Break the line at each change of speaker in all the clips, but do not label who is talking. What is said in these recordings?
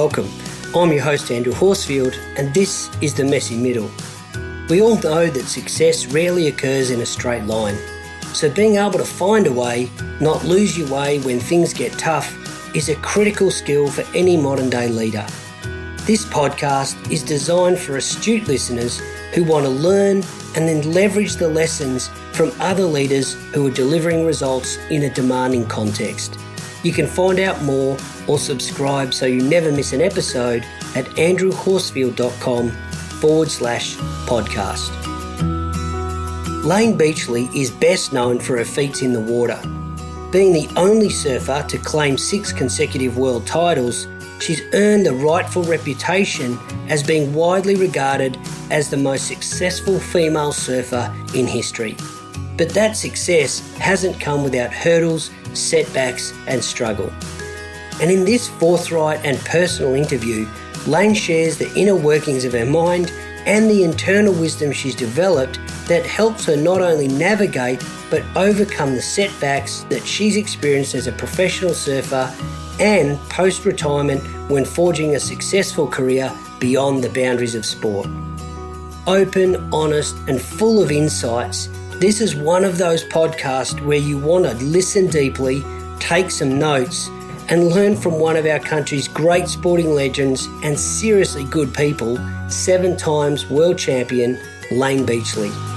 welcome. I'm your host, Andrew Horsfield, and this is The Messy Middle. We all know that success rarely occurs in a straight line, so being able to find a way, not lose your way when things get tough, is a critical skill for any modern day leader. This podcast is designed for astute listeners who want to learn and then leverage the lessons from other leaders who are delivering results in a demanding context. You can find out more or subscribe so you never miss an episode at andrewhorsfield.com forward slash podcast. Layne Beachley is best known for her feats in the water. Being the only surfer to claim six consecutive world titles, she's earned the rightful reputation as being widely regarded as the most successful female surfer in history. But that success hasn't come without hurdles, setbacks, and struggle. And in this forthright and personal interview, Layne shares the inner workings of her mind and the internal wisdom she's developed that helps her not only navigate but overcome the setbacks that she's experienced as a professional surfer and post retirement when forging a successful career beyond the boundaries of sport. Open, honest, and full of insights, this is one of those podcasts where you want to listen deeply, take some notes, and learn from one of our country's great sporting legends and seriously good people, seven times world champion Layne Beachley.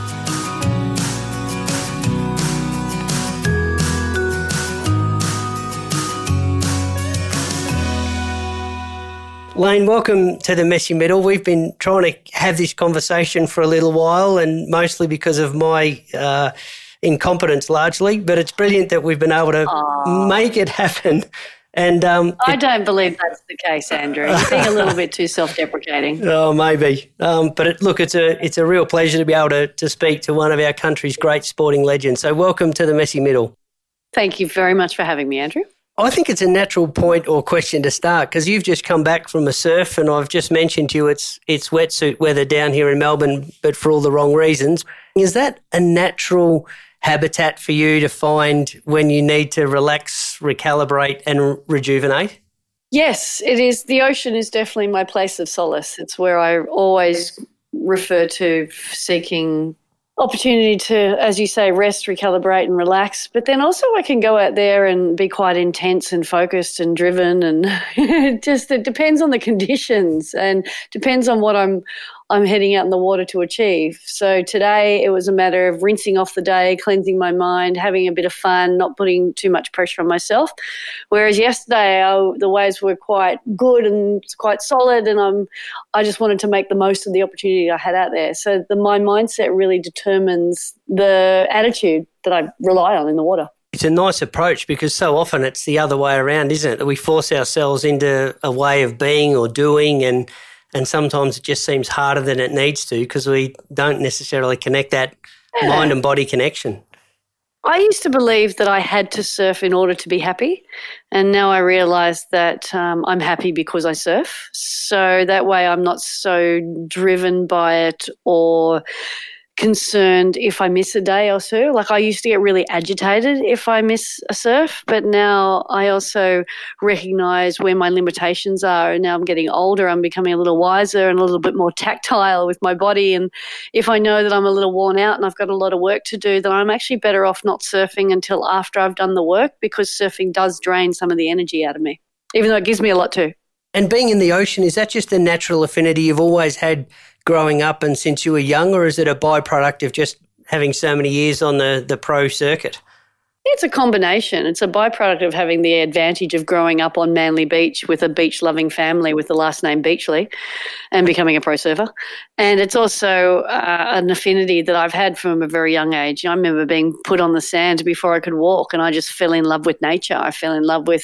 Layne, welcome to the Messy Middle. We've been trying to have this conversation for a little while, and mostly because of my uh, incompetence, largely. But it's brilliant that we've been able to Aww. make it happen. And um,
I don't believe that's the case, Andrew. You're being a little bit too self-deprecating.
Oh, maybe. Um, but it, look, it's a it's a real pleasure to be able to to speak to one of our country's great sporting legends. So, welcome to the Messy Middle.
Thank you very much for having me, Andrew.
I think it's a natural point or question to start because you've just come back from a surf, and I've just mentioned to you it's it's wetsuit weather down here in Melbourne, but for all the wrong reasons. Is that a natural habitat for you to find when you need to relax, recalibrate, and rejuvenate?
Yes, it is. The ocean is definitely my place of solace. It's where I always refer to seeking opportunity to, as you say, rest, recalibrate, and relax. But then also, I can go out there and be quite intense and focused and driven, and just it depends on the conditions and depends on what I'm I'm heading out in the water to achieve. So today it was a matter of rinsing off the day, cleansing my mind, having a bit of fun, not putting too much pressure on myself. Whereas yesterday I, the waves were quite good and quite solid, and I'm I just wanted to make the most of the opportunity I had out there. So the my mindset really determines the attitude that I rely on in the water
it's a nice approach because so often it's the other way around, isn't it? That we force ourselves into a way of being or doing and and sometimes it just seems harder than it needs to because we don't necessarily connect that yeah. mind and body connection.
I used to believe that I had to surf in order to be happy, and now I realize that um, I'm happy because I surf. So that way, I'm not so driven by it or concerned if I miss a day or two. Like I used to get really agitated if I miss a surf, but now I also recognize where my limitations are. And now I'm getting older, I'm becoming a little wiser and a little bit more tactile with my body. And if I know that I'm a little worn out and I've got a lot of work to do, then I'm actually better off not surfing until after I've done the work because surfing does drain some of the energy out of me, even though it gives me a lot too.
And being in the ocean, is that just a natural affinity you've always had growing up and since you were young, or is it a byproduct of just having so many years on the, the pro circuit?
It's a combination. It's a byproduct of having the advantage of growing up on Manly Beach with a beach loving family with the last name Beachley and becoming a pro surfer. And it's also uh, an affinity that I've had from a very young age. I remember being put on the sand before I could walk, and I just fell in love with nature. I fell in love with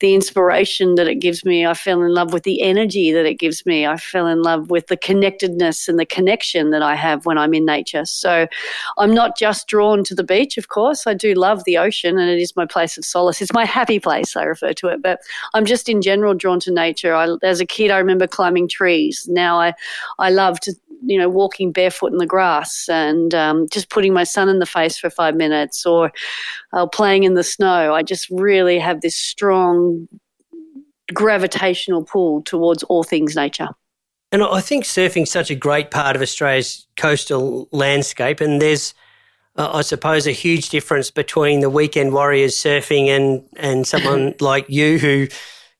the inspiration that it gives me. I fell in love with the energy that it gives me. I fell in love with the connectedness and the connection that I have when I'm in nature. So I'm not just drawn to the beach, of course. I do love the ocean and it is my place of solace. It's my happy place, I refer to it. But I'm just in general drawn to nature. I, as a kid, I remember climbing trees. Now I, I love to you know, walking barefoot in the grass and um, just putting my sun in the face for five minutes or uh, playing in the snow. I just really have this strong gravitational pull towards all things nature.
And I think surfing's such a great part of Australia's coastal landscape, and there's uh, I suppose, a huge difference between the weekend warriors surfing and, and someone like you who,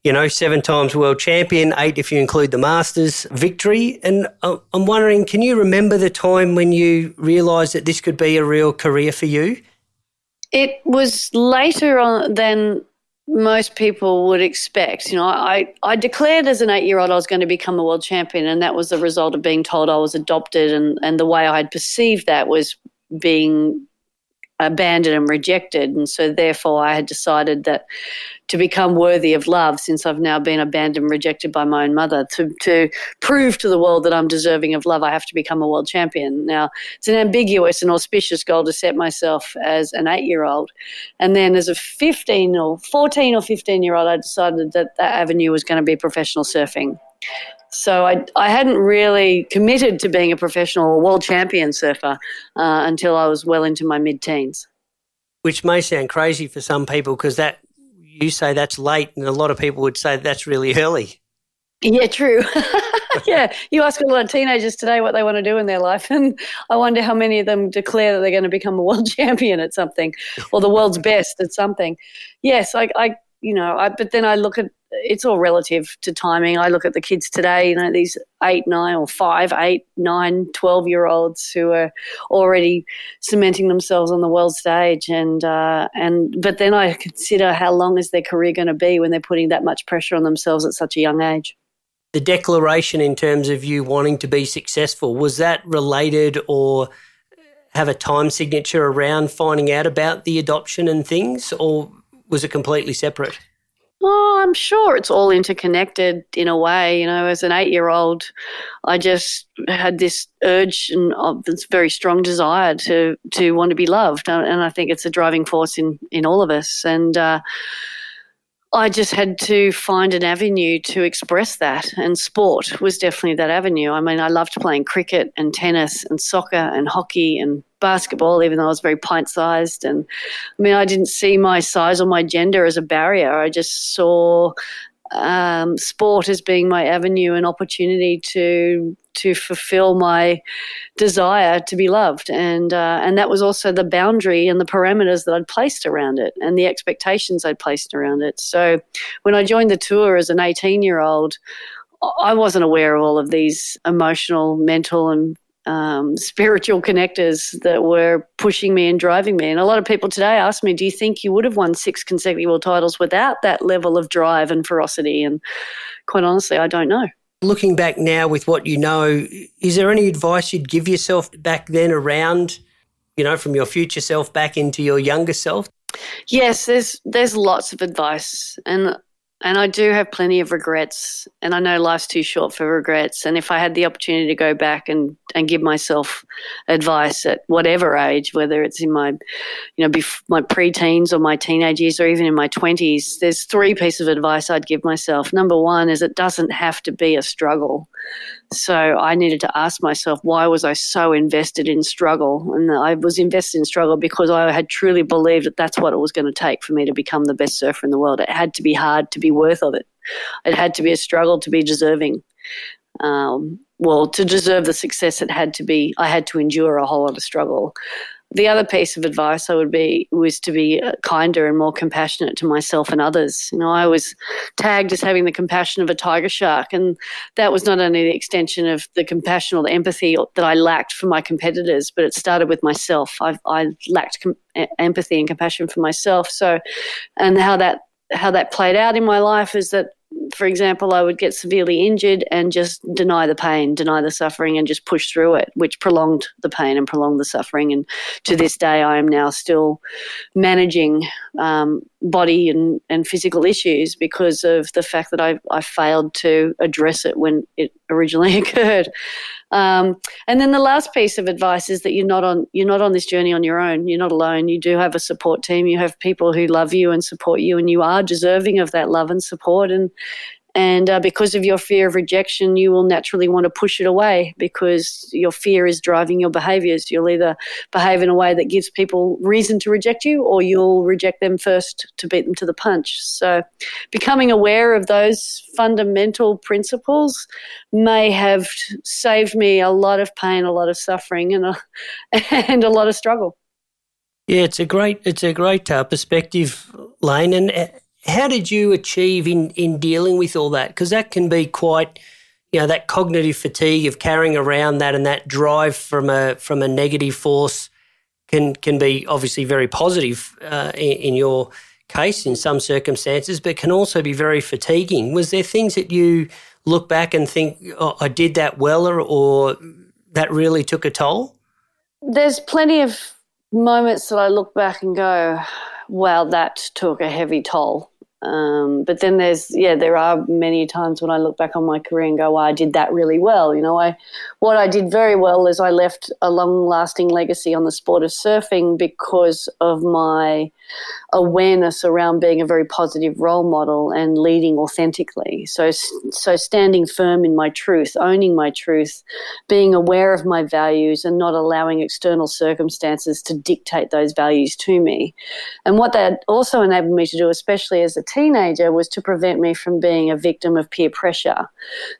you know, seven times world champion, eight if you include the Masters victory. And I'm wondering, can you remember the time when you realised that this could be a real career for you?
It was later on than most people would expect. You know, I, I declared as an eight year old I was going to become a world champion, and that was the result of being told I was adopted. And, and the way I had perceived that was being abandoned and rejected. And so, therefore, I had decided that to become worthy of love, since I've now been abandoned rejected by my own mother, to, to prove to the world that I'm deserving of love, I have to become a world champion. Now, it's an ambiguous and auspicious goal to set myself as an eight year old. And then, as a 15 or 14 or 15 year old, I decided that that avenue was going to be professional surfing. So I, I hadn't really committed to being a professional world champion surfer uh, until I was well into my mid teens.
Which may sound crazy for some people because that you say that's late, and a lot of people would say that's really early.
Yeah, true. yeah, you ask a lot of teenagers today what they want to do in their life, and I wonder how many of them declare that they're going to become a world champion at something or the world's best at something. Yes, I, I you know, I, but then I look at it's all relative to timing. I look at the kids today, you know, these eight, nine, or five, eight, nine, 12 year olds who are already cementing themselves on the world stage. And, uh, and, but then I consider how long is their career going to be when they're putting that much pressure on themselves at such a young age.
The declaration in terms of you wanting to be successful, was that related or have a time signature around finding out about the adoption and things, or was it completely separate?
Oh, I'm sure it's all interconnected in a way. You know, as an eight year old, I just had this urge and uh, this very strong desire to to want to be loved, uh, and I think it's a driving force in in all of us. And uh, I just had to find an avenue to express that, and sport was definitely that avenue. I mean, I loved playing cricket and tennis and soccer and hockey and basketball, even though I was very pint sized. And I mean, I didn't see my size or my gender as a barrier. I just saw um, sport as being my avenue and opportunity to to fulfill my desire to be loved, and uh, and that was also the boundary and the parameters that I'd placed around it, and the expectations I'd placed around it. So when I joined the tour as an 18 year old. I wasn't aware of all of these emotional, mental, and um, spiritual connectors that were pushing me and driving me. And a lot of people today ask me, Do you think you would have won six consecutive world titles without that level of drive and ferocity? And quite honestly, I don't know.
Looking back now with what you know, is there any advice you'd give yourself back then around, you know, from your future self back into your younger self?
Yes, there's there's lots of advice, and and I do have plenty of regrets, and I know life's too short for regrets. And if I had the opportunity to go back and, and give myself advice at whatever age, whether it's in my, you know, bef- my pre-teens or my teenage years or even in my twenties, there's three pieces of advice I'd give myself. Number one is it doesn't have to be a struggle. So I needed to ask myself, why was I so invested in struggle? And I was invested in struggle because I had truly believed that that's what it was going to take for me to become the best surfer in the world. It had to be hard to be worth of it. It had to be a struggle to be deserving. Um, well, to deserve the success, it had to be, I had to endure a whole lot of struggle the other piece of advice I would be was to be uh, kinder and more compassionate to myself and others. You know, I was tagged as having the compassion of a tiger shark, and that was not only the extension of the compassion or the empathy that I lacked for my competitors, but it started with myself. I, I lacked com- empathy and compassion for myself. So, and how that how that played out in my life is that for example, I would get severely injured and just deny the pain, deny the suffering, and just push through it, which prolonged the pain and prolonged the suffering. And to this day, I am now still managing um, body and, and physical issues because of the fact that I, I failed to address it when it originally occurred. Um, and then the last piece of advice is that you're not on you're not on this journey on your own. You're not alone. You do have a support team. You have people who love you and support you, and you are deserving of that love and support. And And uh, because of your fear of rejection, you will naturally want to push it away because your fear is driving your behaviors. You'll either behave in a way that gives people reason to reject you, or you'll reject them first to beat them to the punch. So, becoming aware of those fundamental principles may have saved me a lot of pain, a lot of suffering, and a, and a lot of struggle.
Yeah, it's a great it's a great uh, perspective, Layne, And uh, how did you achieve in in dealing with all that? Because that can be quite, you know, that cognitive fatigue of carrying around that and that drive from a from a negative force can can be obviously very positive uh, in, in your case in some circumstances, but can also be very fatiguing. Was there things that you look back and think, oh, I did that well, or, or that really took a toll?
There's plenty of moments that I look back and go, wow, that took a heavy toll. Um, but then there's yeah, there are many times when I look back on my career and go, well, I did that really well. You know, I what I did very well is I left a long-lasting legacy on the sport of surfing because of my awareness around being a very positive role model and leading authentically. So, so standing firm in my truth, owning my truth, being aware of my values, and not allowing external circumstances to dictate those values to me. And what that also enabled me to do, especially as a teenager, was to prevent me from being a victim of peer pressure.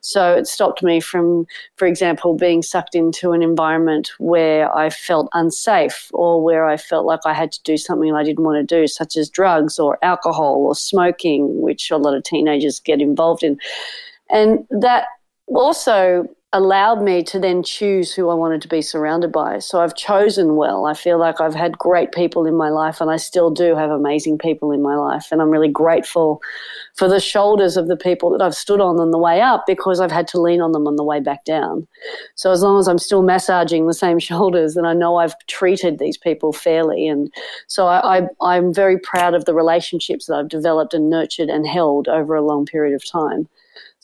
So it stopped me from, for example, being sucked into an environment where I felt unsafe or where I felt like I had to do something I didn't want to do such as drugs or alcohol or smoking, which a lot of teenagers get involved in. And that also allowed me to then choose who I wanted to be surrounded by. So I've chosen well. I feel like I've had great people in my life, and I still do have amazing people in my life. And I'm really grateful for the shoulders of the people that I've stood on on the way up because I've had to lean on them on the way back down. So as long as I'm still massaging the same shoulders, then I know I've treated these people fairly. And so I, I, I'm very proud of the relationships that I've developed and nurtured and held over a long period of time.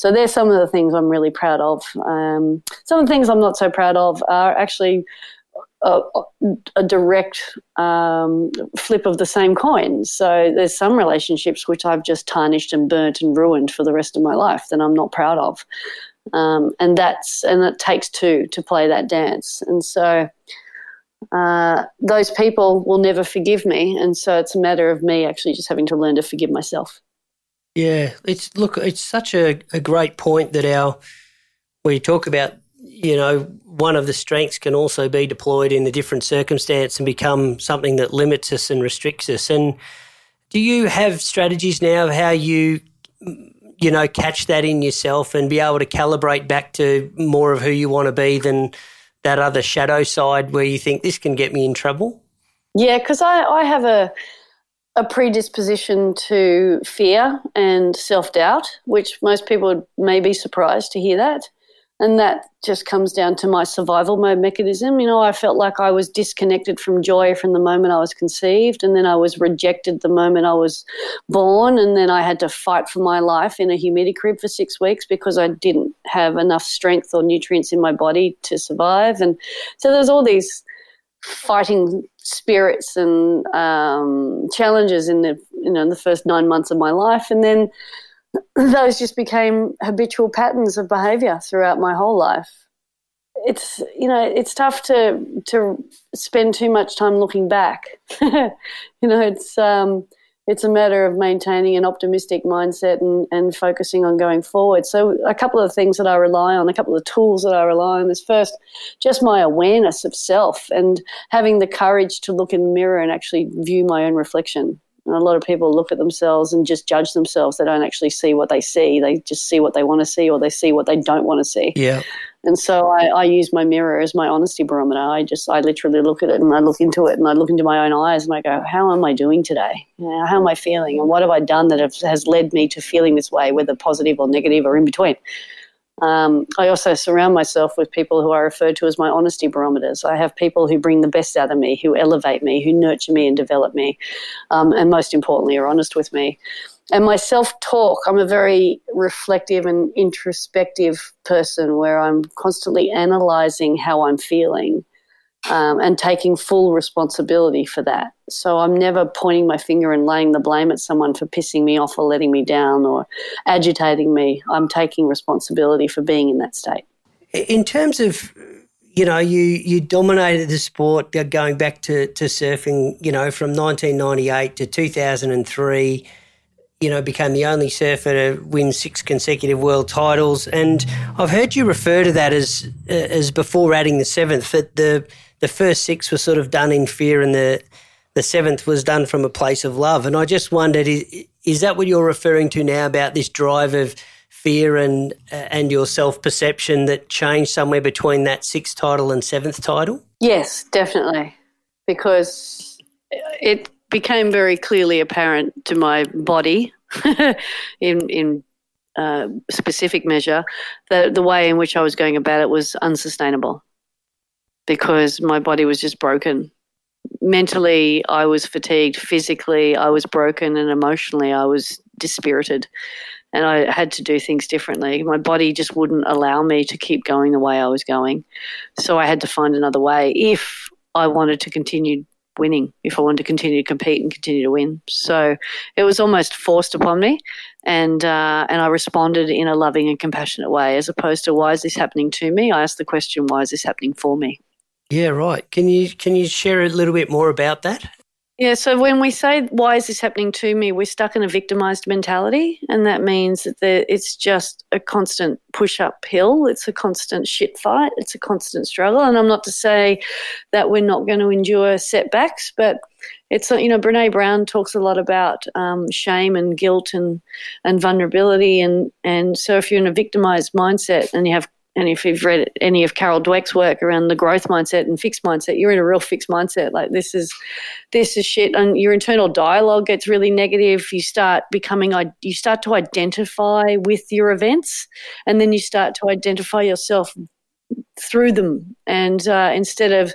So there's some of the things I'm really proud of. Um, some of the things I'm not so proud of are actually a, a direct um, flip of the same coin. So there's some relationships which I've just tarnished and burnt and ruined for the rest of my life that I'm not proud of. Um, and that's and it takes two to play that dance. And so uh, those people will never forgive me, and so it's a matter of me actually just having to learn to forgive myself.
Yeah, it's look, it's such a, a great point that our we talk about, you know, one of the strengths can also be deployed in a different circumstance and become something that limits us and restricts us. And do you have strategies now of how you you know catch that in yourself and be able to calibrate back to more of who you want to be than that other shadow side where you think this can get me in trouble?
Yeah, because I, I have a a predisposition to fear and self doubt, which most people may be surprised to hear that. And that just comes down to my survival mode mechanism. You know, I felt like I was disconnected from joy from the moment I was conceived, and then I was rejected the moment I was born, and then I had to fight for my life in a humidicrib for six weeks because I didn't have enough strength or nutrients in my body to survive. And so there's all these fighting spirits and um, challenges in the you know in the first nine months of my life, and then those just became habitual patterns of behavior throughout my whole life. It's you know it's tough to to spend too much time looking back. you know it's um, it's a matter of maintaining an optimistic mindset and, and focusing on going forward. So, a couple of things that I rely on, a couple of tools that I rely on is first, just my awareness of self and having the courage to look in the mirror and actually view my own reflection. And a lot of people look at themselves and just judge themselves. They don't actually see what they see. They just see what they want to see or they see what they don't want to see.
Yeah.
And so I, I, use my mirror as my honesty barometer. I just, I literally look at it and I look into it and I look into my own eyes and I go, how am I doing today? how am I feeling? And what have I done that have, has led me to feeling this way, whether positive or negative or in between? Um, I also surround myself with people who I refer to as my honesty barometers. I have people who bring the best out of me, who elevate me, who nurture me and develop me, um, and most importantly, are honest with me. And my self talk, I'm a very reflective and introspective person where I'm constantly analyzing how I'm feeling um, and taking full responsibility for that. So I'm never pointing my finger and laying the blame at someone for pissing me off or letting me down or agitating me. I'm taking responsibility for being in that state.
In terms of you know, you you dominated the sport going back to, to surfing, you know, from 1998 to 2003 you know, became the only surfer to win six consecutive world titles. And I've heard you refer to that as uh, as before adding the seventh. That the the first six were sort of done in fear, and the the seventh was done from a place of love. And I just wondered, is, is that what you're referring to now about this drive of fear and uh, and your self perception that changed somewhere between that sixth title and seventh title?
Yes, definitely, because it became very clearly apparent to my body in in uh, specific measure that the way in which I was going about it was unsustainable because my body was just broken. Mentally, I was fatigued. Physically, I was broken, and emotionally, I was dispirited. And I had to do things differently. My body just wouldn't allow me to keep going the way I was going. So I had to find another way if I wanted to continue winning if I wanted to continue to compete and continue to win. So it was almost forced upon me, and uh, and I responded in a loving and compassionate way, as opposed to why is this happening to me? I asked the question, why is this happening for me?
Yeah, right. Can you can you share a little bit more about that?
Yeah, so when we say, why is this happening to me, we're stuck in a victimized mentality. And that means that it's just a constant push uphill. It's a constant shit fight. It's a constant struggle. And I'm not to say that we're not going to endure setbacks, but it's, you know, Brene Brown talks a lot about um, shame and guilt and, and vulnerability. And, and so if you're in a victimized mindset and you have and if you've read any of Carol Dweck's work around the growth mindset and fixed mindset, you're in a real fixed mindset. Like this is, this is shit, and your internal dialogue gets really negative. You start becoming, you start to identify with your events, and then you start to identify yourself through them. And uh, instead of,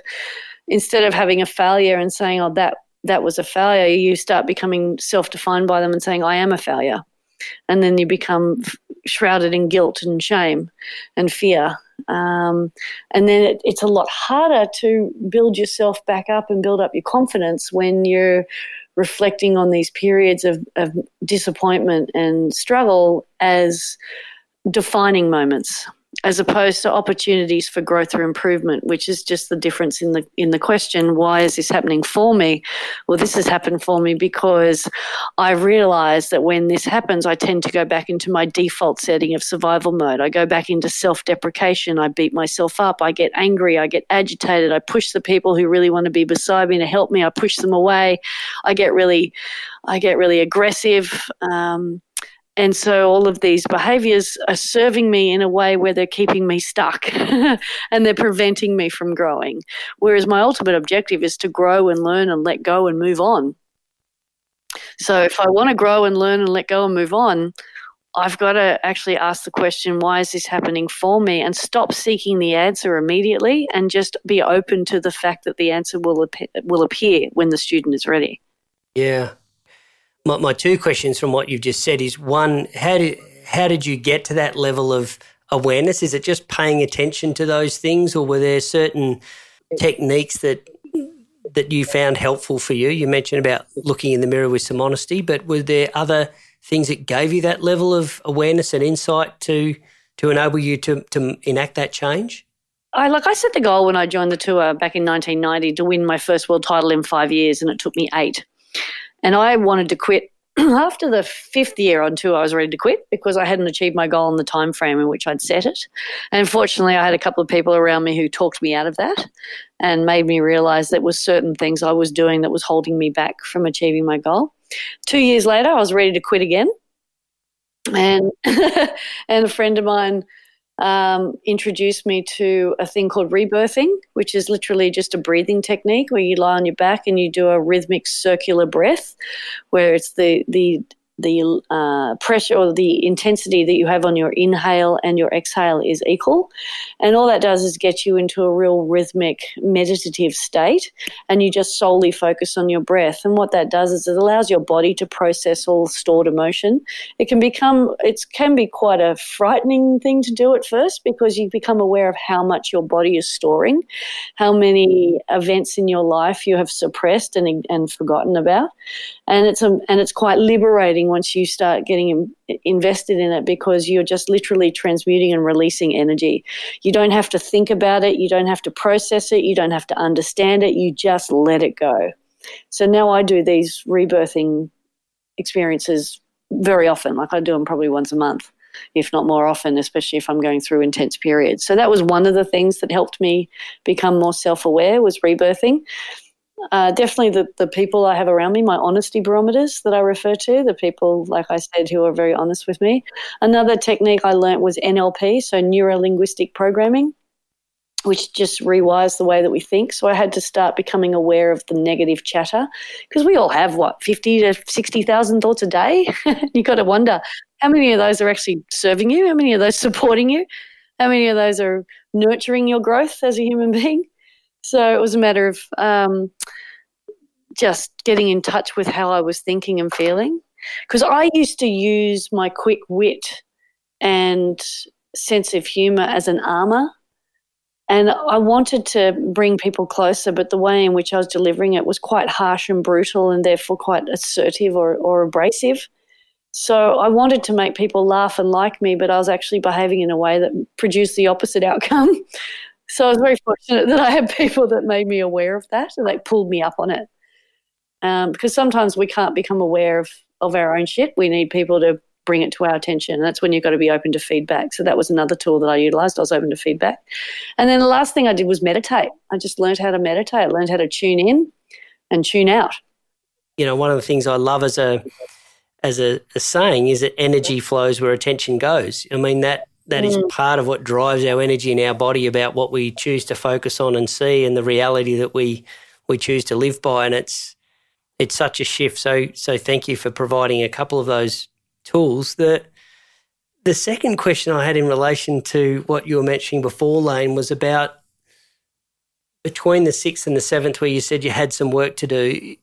instead of having a failure and saying, "Oh, that that was a failure," you start becoming self-defined by them and saying, "I am a failure." And then you become shrouded in guilt and shame and fear. Um, and then it, it's a lot harder to build yourself back up and build up your confidence when you're reflecting on these periods of, of disappointment and struggle as defining moments as opposed to opportunities for growth or improvement, which is just the difference in the in the question. Why is this happening for me? Well, this has happened for me because I realize that when this happens, I tend to go back into my default setting of survival mode. I go back into self-deprecation. I beat myself up. I get angry. I get agitated. I push the people who really want to be beside me to help me. I push them away. I get really, I get really aggressive. Um, and so all of these behaviors are serving me in a way where they're keeping me stuck and they're preventing me from growing. Whereas my ultimate objective is to grow and learn and let go and move on. So if I want to grow and learn and let go and move on, I've got to actually ask the question, why is this happening for me? And stop seeking the answer immediately and just be open to the fact that the answer will, will appear when the student is ready.
Yeah my, my two questions from what you've just said is one, how did how did you get to that level of awareness? Is it just paying attention to those things, or were there certain techniques that that you found helpful for you? You mentioned about looking in the mirror with some honesty, but were there other things that gave you that level of awareness and insight to to enable you to to enact that change?
I like I set the goal when I joined the tour back in 1990 to win my first world title in five years, and it took me eight. And I wanted to quit after the fifth year on tour, I was ready to quit because I hadn't achieved my goal in the time frame in which I'd set it. And fortunately, I had a couple of people around me who talked me out of that and made me realize that was certain things I was doing that was holding me back from achieving my goal. Two years later, I was ready to quit again. And and a friend of mine um, introduced me to a thing called rebirthing, which is literally just a breathing technique where you lie on your back and you do a rhythmic circular breath, where it's the the the uh, pressure or the intensity that you have on your inhale and your exhale is equal. And all that does is get you into a real rhythmic meditative state and you just solely focus on your breath. And what that does is it allows your body to process all stored emotion. It can become, it can be quite a frightening thing to do at first because you become aware of how much your body is storing, how many events in your life you have suppressed and, and forgotten about. And it's, a, and it's quite liberating once you start getting in, invested in it because you're just literally transmuting and releasing energy. You don't have to think about it, you don't have to process it, you don't have to understand it, you just let it go. So now I do these rebirthing experiences very often, like I do them probably once a month if not more often, especially if I'm going through intense periods. So that was one of the things that helped me become more self aware was rebirthing. Uh, definitely the, the people I have around me, my honesty barometers that I refer to, the people, like I said, who are very honest with me. Another technique I learnt was NLP, so neuro linguistic programming, which just rewires the way that we think. So I had to start becoming aware of the negative chatter because we all have what, 50 to 60,000 thoughts a day? you got to wonder how many of those are actually serving you? How many of those supporting you? How many of those are nurturing your growth as a human being? So it was a matter of um, just getting in touch with how I was thinking and feeling. Because I used to use my quick wit and sense of humor as an armor. And I wanted to bring people closer, but the way in which I was delivering it was quite harsh and brutal and therefore quite assertive or, or abrasive. So I wanted to make people laugh and like me, but I was actually behaving in a way that produced the opposite outcome. So I was very fortunate that I had people that made me aware of that and they pulled me up on it. Um, because sometimes we can't become aware of, of our own shit. We need people to bring it to our attention. And that's when you've got to be open to feedback. So that was another tool that I utilized. I was open to feedback. And then the last thing I did was meditate. I just learned how to meditate, I learned how to tune in and tune out.
You know, one of the things I love as a as a, a saying is that energy flows where attention goes. I mean that that is mm. part of what drives our energy in our body about what we choose to focus on and see and the reality that we we choose to live by. And it's it's such a shift. So so thank you for providing a couple of those tools. The the second question I had in relation to what you were mentioning before Layne was about between the 6th and the 7th where you said you had some work to do.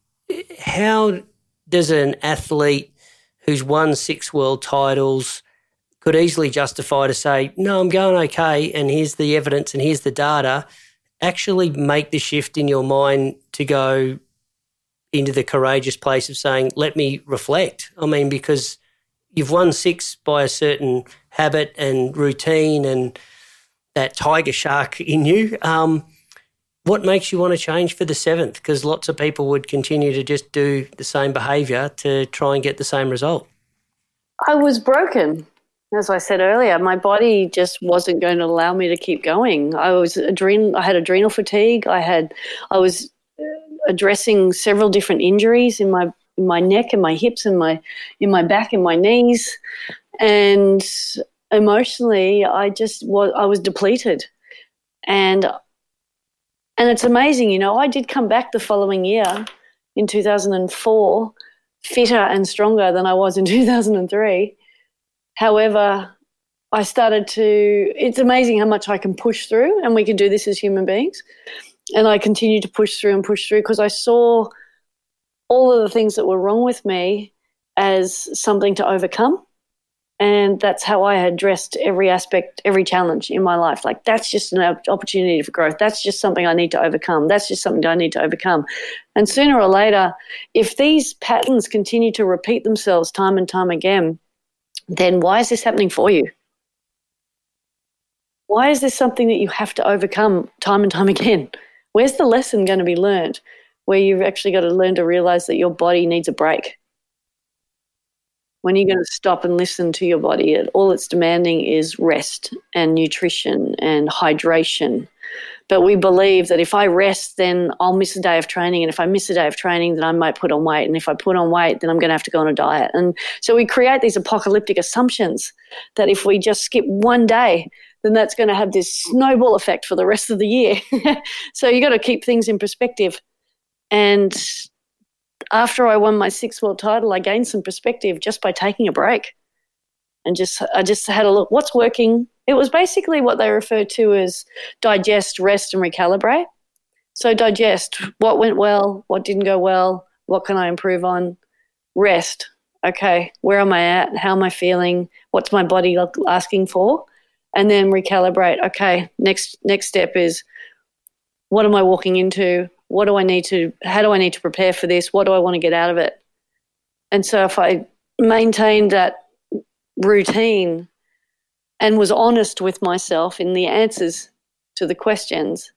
How does an athlete who's won six world titles could easily justify to say, no, I'm going okay, and here's the evidence and here's the data, actually make the shift in your mind to go into the courageous place of saying, let me reflect. I mean, because you've won six by a certain habit and routine and that tiger shark in you. Um, what makes you want to change for the seventh? Because lots of people would continue to just do the same behaviour to try and get the same result.
I was broken as I said earlier, my body just wasn't going to allow me to keep going. I was adrenal. I had adrenal fatigue. I had. I was uh, addressing several different injuries in my in my neck and my hips and my in my back and my knees, and emotionally, I just was. I was depleted, and and it's amazing. You know, I did come back the following year in 2004 fitter and stronger than I was in 2003 However, I started to, it's amazing how much I can push through, and we can do this as human beings. And I continued to push through and push through because I saw all of the things that were wrong with me as something to overcome. And that's how I addressed every aspect, every challenge in my life. Like, that's just an opportunity for growth. That's just something I need to overcome. That's just something I need to overcome. And sooner or later, if these patterns continue to repeat themselves time and time again, then why is this happening for you? Why is this something that you have to overcome time and time again? Where's the lesson going to be learned where you've actually got to learn to realize that your body needs a break? When are you going to stop and listen to your body? All it's demanding is rest and nutrition and hydration but we believe that if I rest, then I'll miss a day of training. And if I miss a day of training, then I might put on weight. And if I put on weight, then I'm going to have to go on a diet. And so we create these apocalyptic assumptions that if we just skip one day, then that's going to have this snowball effect for the rest of the year. so you've got to keep things in perspective. And after I won my sixth world title, I gained some perspective just by taking a break. And just I just had a look what's working. It was basically what they refer to as digest, rest, and recalibrate. So digest what went well, what didn't go well, what can I improve on? Rest. Okay, where am I at? How am I feeling? What's my body asking for? And then recalibrate. Okay, next next step is what am I walking into? What do I need to, how do I need to prepare for this? What do I want to get out of it? And so if I maintained that routine and was honest with myself in the answers to the questions,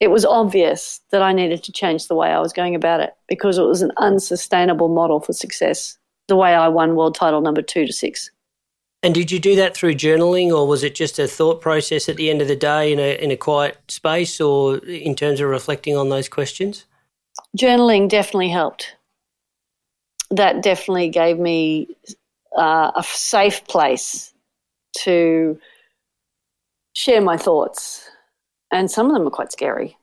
it was obvious that I needed to change the way I was going about it because it was an unsustainable model for success, the way I won world title number two to six.
And did you do that through journaling, or was it just a thought process at the end of the day in a in a quiet space, or in terms of reflecting on those questions?
Journaling definitely helped. That definitely gave me uh, a safe place to share my thoughts, and some of them are quite scary.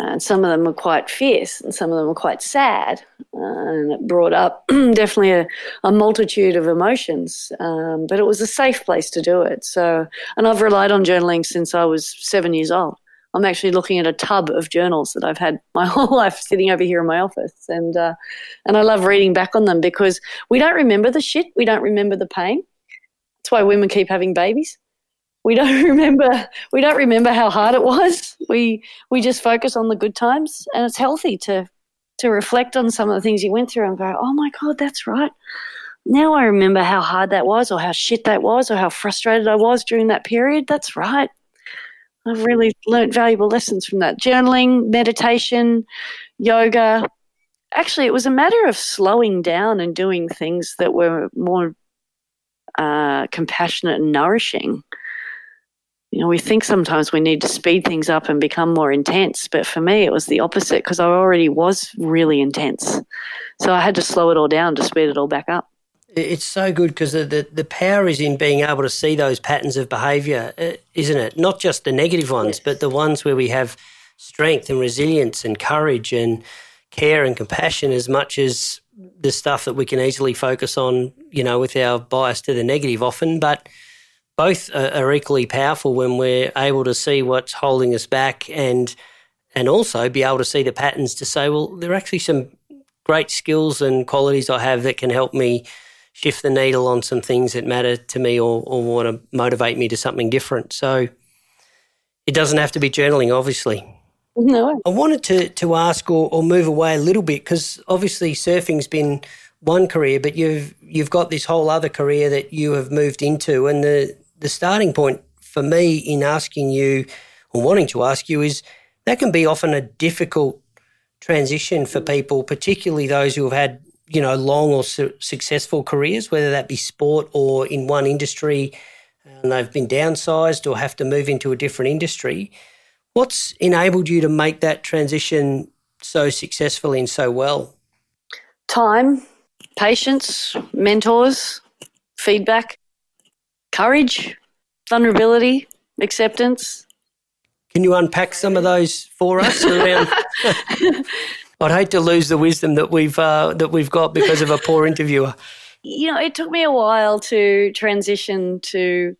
And some of them were quite fierce and some of them were quite sad. And it brought up definitely a, a, multitude of emotions um, but it was a safe place to do it. So and i've relied on journaling since i was seven years old. I'm actually looking at a tub of journals that i've had my whole life sitting over here in my office. And uh, and i love reading back on them because we don't remember the shit we don't remember the pain that's why women keep having babies we don't remember we don't remember how hard it was. We we just focus on the good times, and it's healthy to to reflect on some of the things you went through and go, oh my god, that's right. Now I remember how hard that was, or how shit that was, or how frustrated I was during that period. That's right. I've really learnt valuable lessons from that. Journaling, meditation, yoga. Actually, it was a matter of slowing down and doing things that were more uh, compassionate and nourishing you know, we think sometimes we need to speed things up and become more intense, but for me, it was the opposite because I already was really intense. So I had to slow it all down to speed it all back up.
It's so good because the, the, the, power is in being able to see those patterns of behaviour, uh, isn't it? Not just the negative ones, yes. but the ones where we have strength and resilience and courage and care and compassion as much as the stuff that we can easily focus on, you know, with our bias to the negative often. But both are, equally powerful when we're able to see what's holding us back and and also be able to see the patterns to say, well, there are actually some great skills and qualities I have that can help me shift the needle on some things that matter to me or, or want to motivate me to something different. So it doesn't have to be journaling, obviously.
No.
I wanted to, to ask or, or move away a little bit because obviously surfing's been one career, but you've you've got this whole other career that you have moved into, and the the starting point for me in asking you or wanting to ask you is that can be often a difficult transition for people, particularly those who have had you know long or su- successful careers, whether that be sport or in one industry, and they've been downsized or have to move into a different industry. What's enabled you to make that transition so successfully and so well?
Time, patience, mentors, feedback courage, vulnerability, acceptance.
Can you unpack some of those for us around? I'd hate to lose the wisdom that we've uh, that we've got because of a poor interviewer.
You know, it took me a while to transition to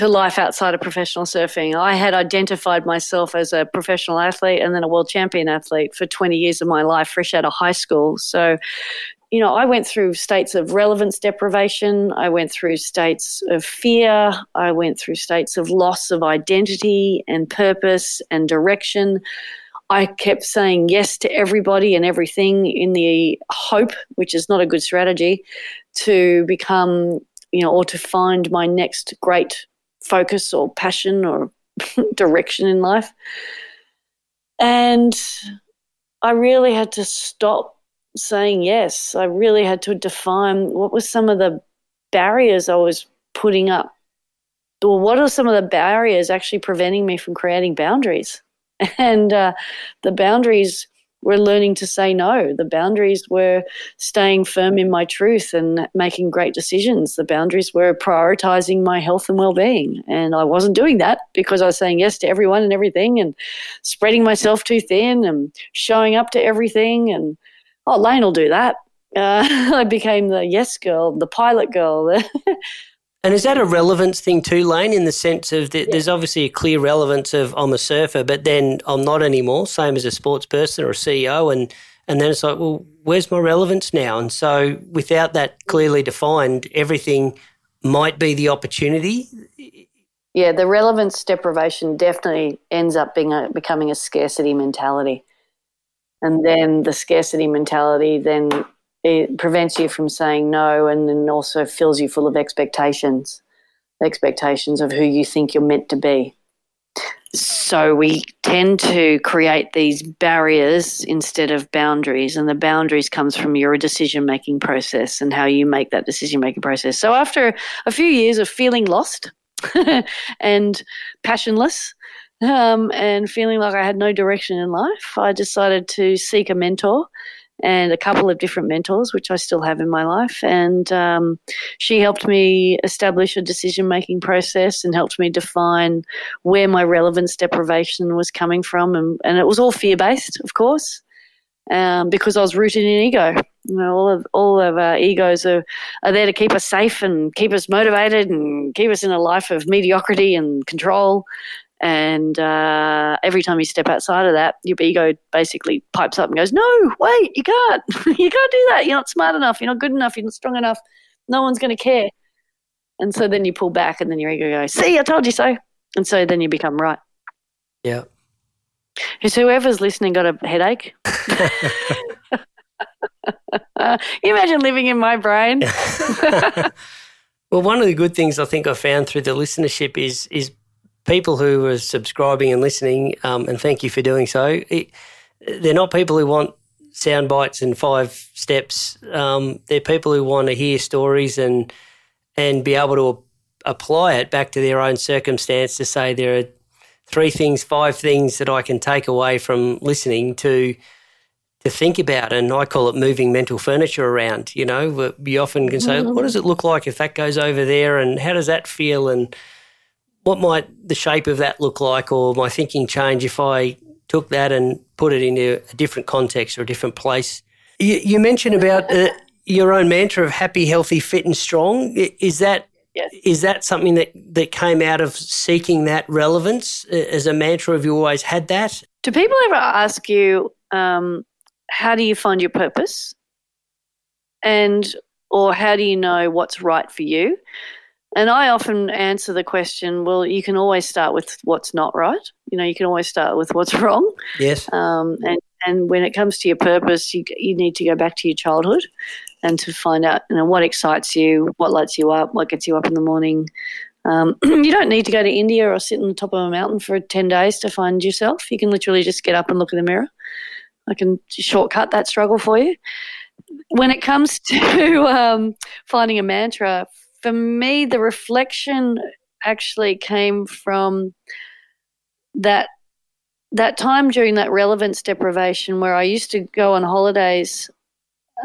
to life outside of professional surfing. I had identified myself as a professional athlete and then a world champion athlete for 20 years of my life, fresh out of high school. So you know, I went through states of relevance deprivation. I went through states of fear. I went through states of loss of identity and purpose and direction. I kept saying yes to everybody and everything in the hope, which is not a good strategy, to become, you know, or to find my next great focus or passion or direction in life. And I really had to stop saying yes. I really had to define what were some of the barriers I was putting up. Or what are some of the barriers actually preventing me from creating boundaries? And uh, the boundaries were learning to say no. The boundaries were staying firm in my truth and making great decisions. The boundaries were prioritizing my health and well being. And I wasn't doing that because I was saying yes to everyone and everything and spreading myself too thin and showing up to everything and oh, Layne will do that. Uh, I became the yes girl, the pilot girl.
and is that a relevance thing too, Layne, in the sense of that yeah. there's obviously a clear relevance of I'm a surfer, but then I'm not anymore, same as a sports person or a CEO. And, and then it's like, well, where's my relevance now? And so without that clearly defined, everything might be the opportunity.
Yeah, the relevance deprivation definitely ends up being a, becoming a scarcity mentality. And then the scarcity mentality then it prevents you from saying no and then also fills you full of expectations, expectations of who you think you're meant to be. So we tend to create these barriers instead of boundaries, and the boundaries comes from your decision making process and how you make that decision making process. So after a few years of feeling lost and passionless, um, and feeling like I had no direction in life, I decided to seek a mentor and a couple of different mentors, which I still have in my life. And um, she helped me establish a decision making process and helped me define where my relevance deprivation was coming from. And, and it was all fear based, of course. Um, because I was rooted in ego. You know, all of all of our egos are, are there to keep us safe and keep us motivated and keep us in a life of mediocrity and control. And uh, every time you step outside of that, your ego basically pipes up and goes, "No, wait, you can't. you can't do that. You're not smart enough. You're not good enough. You're not strong enough. No one's going to care." And so then you pull back, and then your ego goes, "See, I told you so." And so then you become right.
Yeah.
Is whoever's listening got a headache? you imagine living in my brain.
well, one of the good things I think I found through the listenership is is people who are subscribing and listening, um, and thank you for doing so. It, they're not people who want sound bites and five steps. Um, they're people who want to hear stories and and be able to apply it back to their own circumstance to say there are three things, five things that I can take away from listening to to think about. And I call it moving mental furniture around. You know, we often can say, what does it look like if that goes over there, and how does that feel, and what might the shape of that look like, or my thinking change if I took that and put it into a different context or a different place? You, you mentioned about uh, your own mantra of happy, healthy, fit, and strong. Is that yes. is that something that, that came out of seeking that relevance uh, as a mantra? Have you always had that?
Do people ever ask you, um, how do you find your purpose? And or how do you know what's right for you? And I often answer the question, well, you can always start with what's not right. You know, you can always start with what's wrong.
Yes.
Um, and, and when it comes to your purpose, you, you need to go back to your childhood and to find out, you know, what excites you, what lights you up, what gets you up in the morning. Um, you don't need to go to India or sit on the top of a mountain for 10 days to find yourself. You can literally just get up and look in the mirror. I can shortcut that struggle for you. When it comes to um, finding a mantra, for me, the reflection actually came from that that time during that relevance deprivation where I used to go on holidays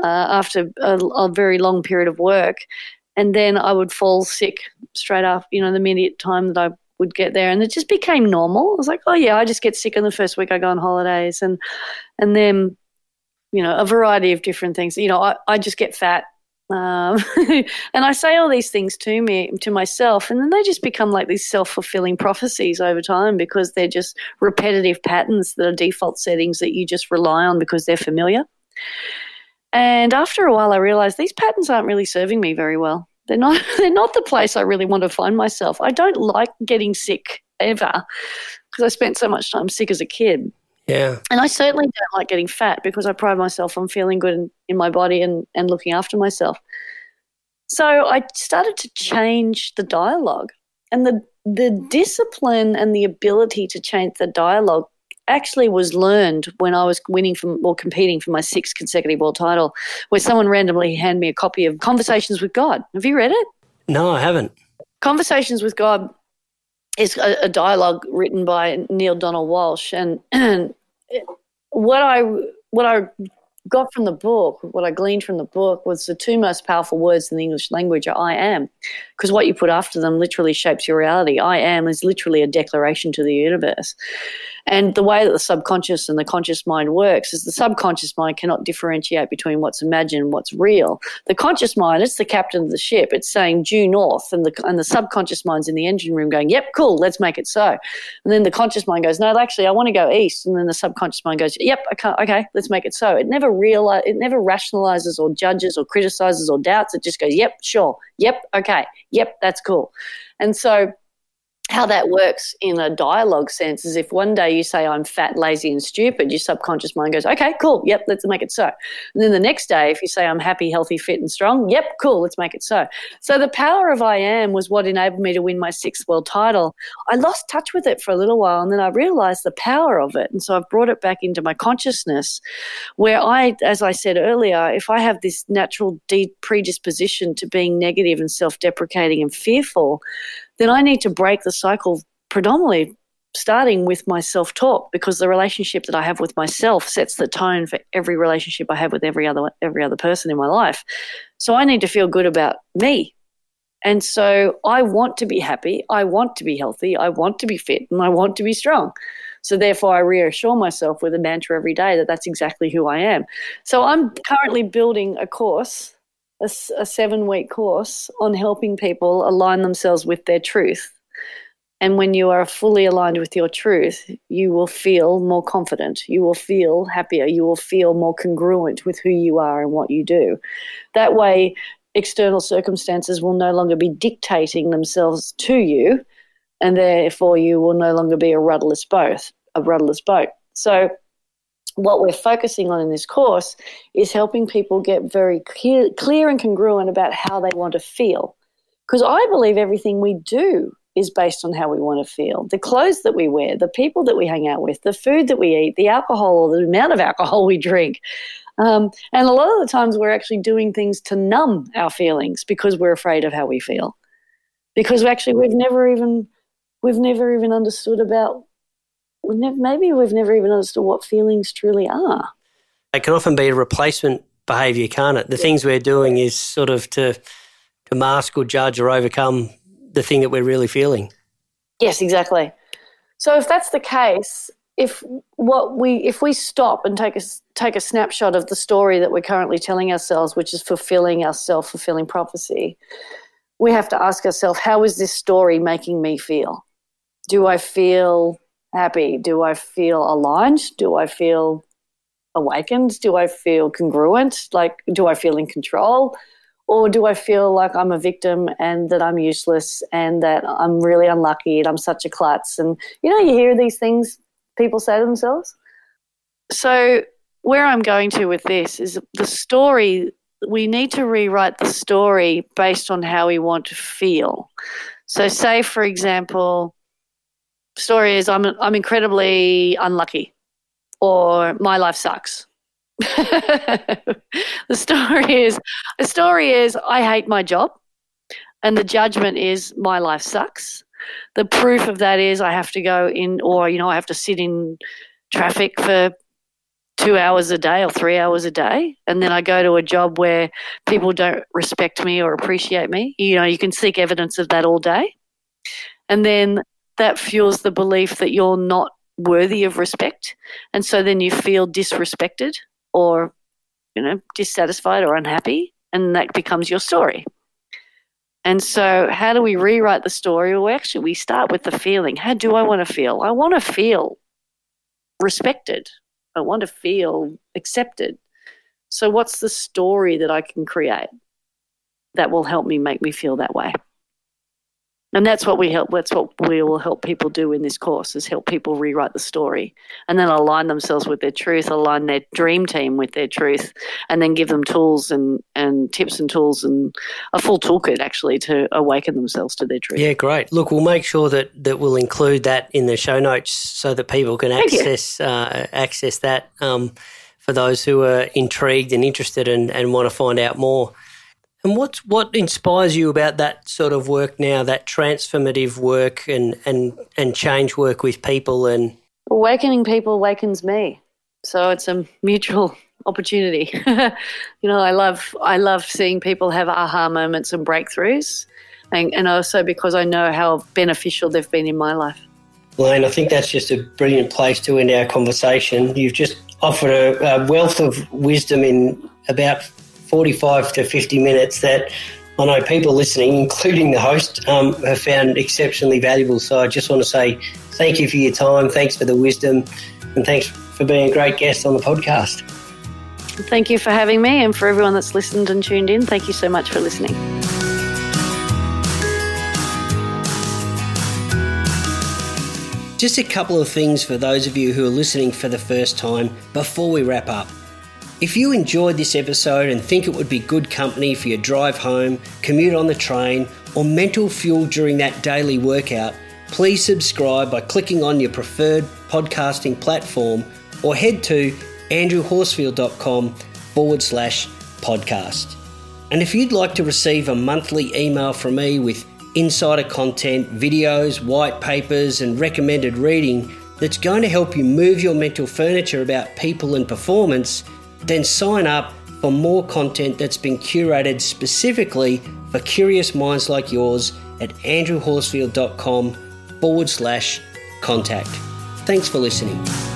uh, after a, a, very long period of work, and then I would fall sick straight after, you know, the immediate time that I would get there, and it just became normal. I was like, oh yeah, I just get sick in the first week I go on holidays, and and then you know a variety of different things. You know, I, I just get fat um, and I say all these things to me, to myself, and then they just become like these self fulfilling prophecies over time because they're just repetitive patterns that are default settings that you just rely on because they're familiar. And after a while, I realized these patterns aren't really serving me very well. They're not. They're not the place I really want to find myself. I don't like getting sick ever because I spent so much time sick as a kid.
Yeah.
And I certainly don't like getting fat because I pride myself on feeling good in, in my body and, and looking after myself. So I started to change the dialogue. And the the discipline and the ability to change the dialogue actually was learned when I was winning from or competing for my sixth consecutive world title, where someone randomly handed me a copy of Conversations with God. Have you read it?
No, I haven't.
Conversations with God is a, a, dialogue written by Neale Donald Walsch, and, and what I what I got from the book, what I gleaned from the book, was the two most powerful words in the English language are I am. Because what you put after them literally shapes your reality. I am is literally a declaration to the universe. And the way that the subconscious and the conscious mind works is the subconscious mind cannot differentiate between what's imagined and what's real. The conscious mind, it's the captain of the ship. It's saying due north, and the and the subconscious mind's in the engine room going, "Yep, cool, let's make it so." And then the conscious mind goes, "No, actually, I want to go east." And then the subconscious mind goes, "Yep, okay, okay, let's make it so." It never realize, it never rationalizes or judges or criticizes or doubts. It just goes, "Yep, sure, yep, okay, yep, that's cool." And so how that works in a dialogue sense is if one day you say I'm fat, lazy, and stupid, your subconscious mind goes, okay, cool, yep, let's make it so. And then the next day, if you say I'm happy, healthy, fit, and strong, yep, cool, let's make it so. So the power of I am was what enabled me to win my sixth world title. I lost touch with it for a little while, and then I realized the power of it, and so I've brought it back into my consciousness, where I, as I said earlier, if I have this natural predisposition to being negative and self-deprecating and fearful then I need to break the cycle predominantly starting with my self talk because the relationship that I have with myself sets the tone for every relationship I have with every other every other person in my life. So I need to feel good about me. And so I want to be happy, I want to be healthy, I want to be fit, and I want to be strong. So therefore I reassure myself with a mantra every day that that's exactly who I am. So I'm currently building a course a, a seven week course on helping people align themselves with their truth. And when you are fully aligned with your truth, you will feel more confident. You will feel happier. You will feel more congruent with who you are and what you do. That way, external circumstances will no longer be dictating themselves to you, and therefore you will no longer be a rudderless boat. A rudderless boat. So what we're focusing on in this course is helping people get very clear, clear and congruent about how they want to feel. Because I believe everything we do is based on how we want to feel. The clothes that we wear, the people that we hang out with, the food that we eat, the alcohol or the amount of alcohol we drink. Um, and a lot of the times we're actually doing things to numb our feelings because we're afraid of how we feel. Because actually we've never even we've never even understood about maybe we've never even understood what feelings truly are.
It can often be a replacement behaviour, can't it? The yeah. things we're doing is sort of to to mask or judge or overcome the thing that we're really feeling.
Yes, exactly. So if that's the case, if what we if we stop and take a take a snapshot of the story that we're currently telling ourselves, which is fulfilling our self fulfilling prophecy, we have to ask ourselves, how is this story making me feel? Do I feel happy? Do I feel aligned? Do I feel awakened? Do I feel congruent? Like, do I feel in control? Or do I feel like I'm a victim and that I'm useless and that I'm really unlucky and I'm such a klutz? And you know, you hear these things people say to themselves. So, where I'm going to with this is the story, we need to rewrite the story based on how we want to feel. So, say, for example, story is I'm I'm incredibly unlucky, or my life sucks. the story is the story is I hate my job, and the judgment is my life sucks. The proof of that is I have to go in, or you know, I have to sit in traffic for two hours a day or three hours a day, and then I go to a job where people don't respect me or appreciate me. You know, you can seek evidence of that all day. And then that fuels the belief that you're not worthy of respect. And so then you feel disrespected or, you know, dissatisfied or unhappy. And that becomes your story. And so, how do we rewrite the story? Well, actually, we start with the feeling. How do I want to feel? I want to feel respected. I want to feel accepted. So, what's the story that I can create that will help me make me feel that way? And that's what we help that's what we will help people do in this course is help people rewrite the story. And then align themselves with their truth align their dream team with their truth and then give them tools and and tips and tools and a full toolkit actually to awaken themselves to their truth.
Yeah great. Look we'll make sure that that we'll include that in the show notes so that people can Thank access uh, access that um, for those who are intrigued and interested and, and want to find out more and what what inspires you about that sort of work now, that transformative work and and and change work with people and
awakening people awakens me. So it's a mutual opportunity. you know, I love I love seeing people have aha moments and breakthroughs, and, and also because I know how beneficial they've been in my life.
Layne, I think that's just a brilliant place to end our conversation. You've just offered a, a wealth of wisdom in about 45 to 50 minutes that I know people listening, including the host, um, have found exceptionally valuable. So I just want to say thank you for your time, thanks for the wisdom, and thanks for being a great guest on the podcast.
Thank you for having me, and for everyone that's listened and tuned in, thank you so much for listening.
Just a couple of things for those of you who are listening for the first time before we wrap up. If you enjoyed this episode and think it would be good company for your drive home, commute on the train, or mental fuel during that daily workout, please subscribe by clicking on your preferred podcasting platform or head to andrewhorsfield.com forward slash podcast. And if you'd like to receive a monthly email from me with insider content, videos, white papers, and recommended reading that's going to help you move your mental furniture about people and performance, then sign up for more content that's been curated specifically for curious minds like yours at andrewhorsfield.com forward slash contact. Thanks for listening.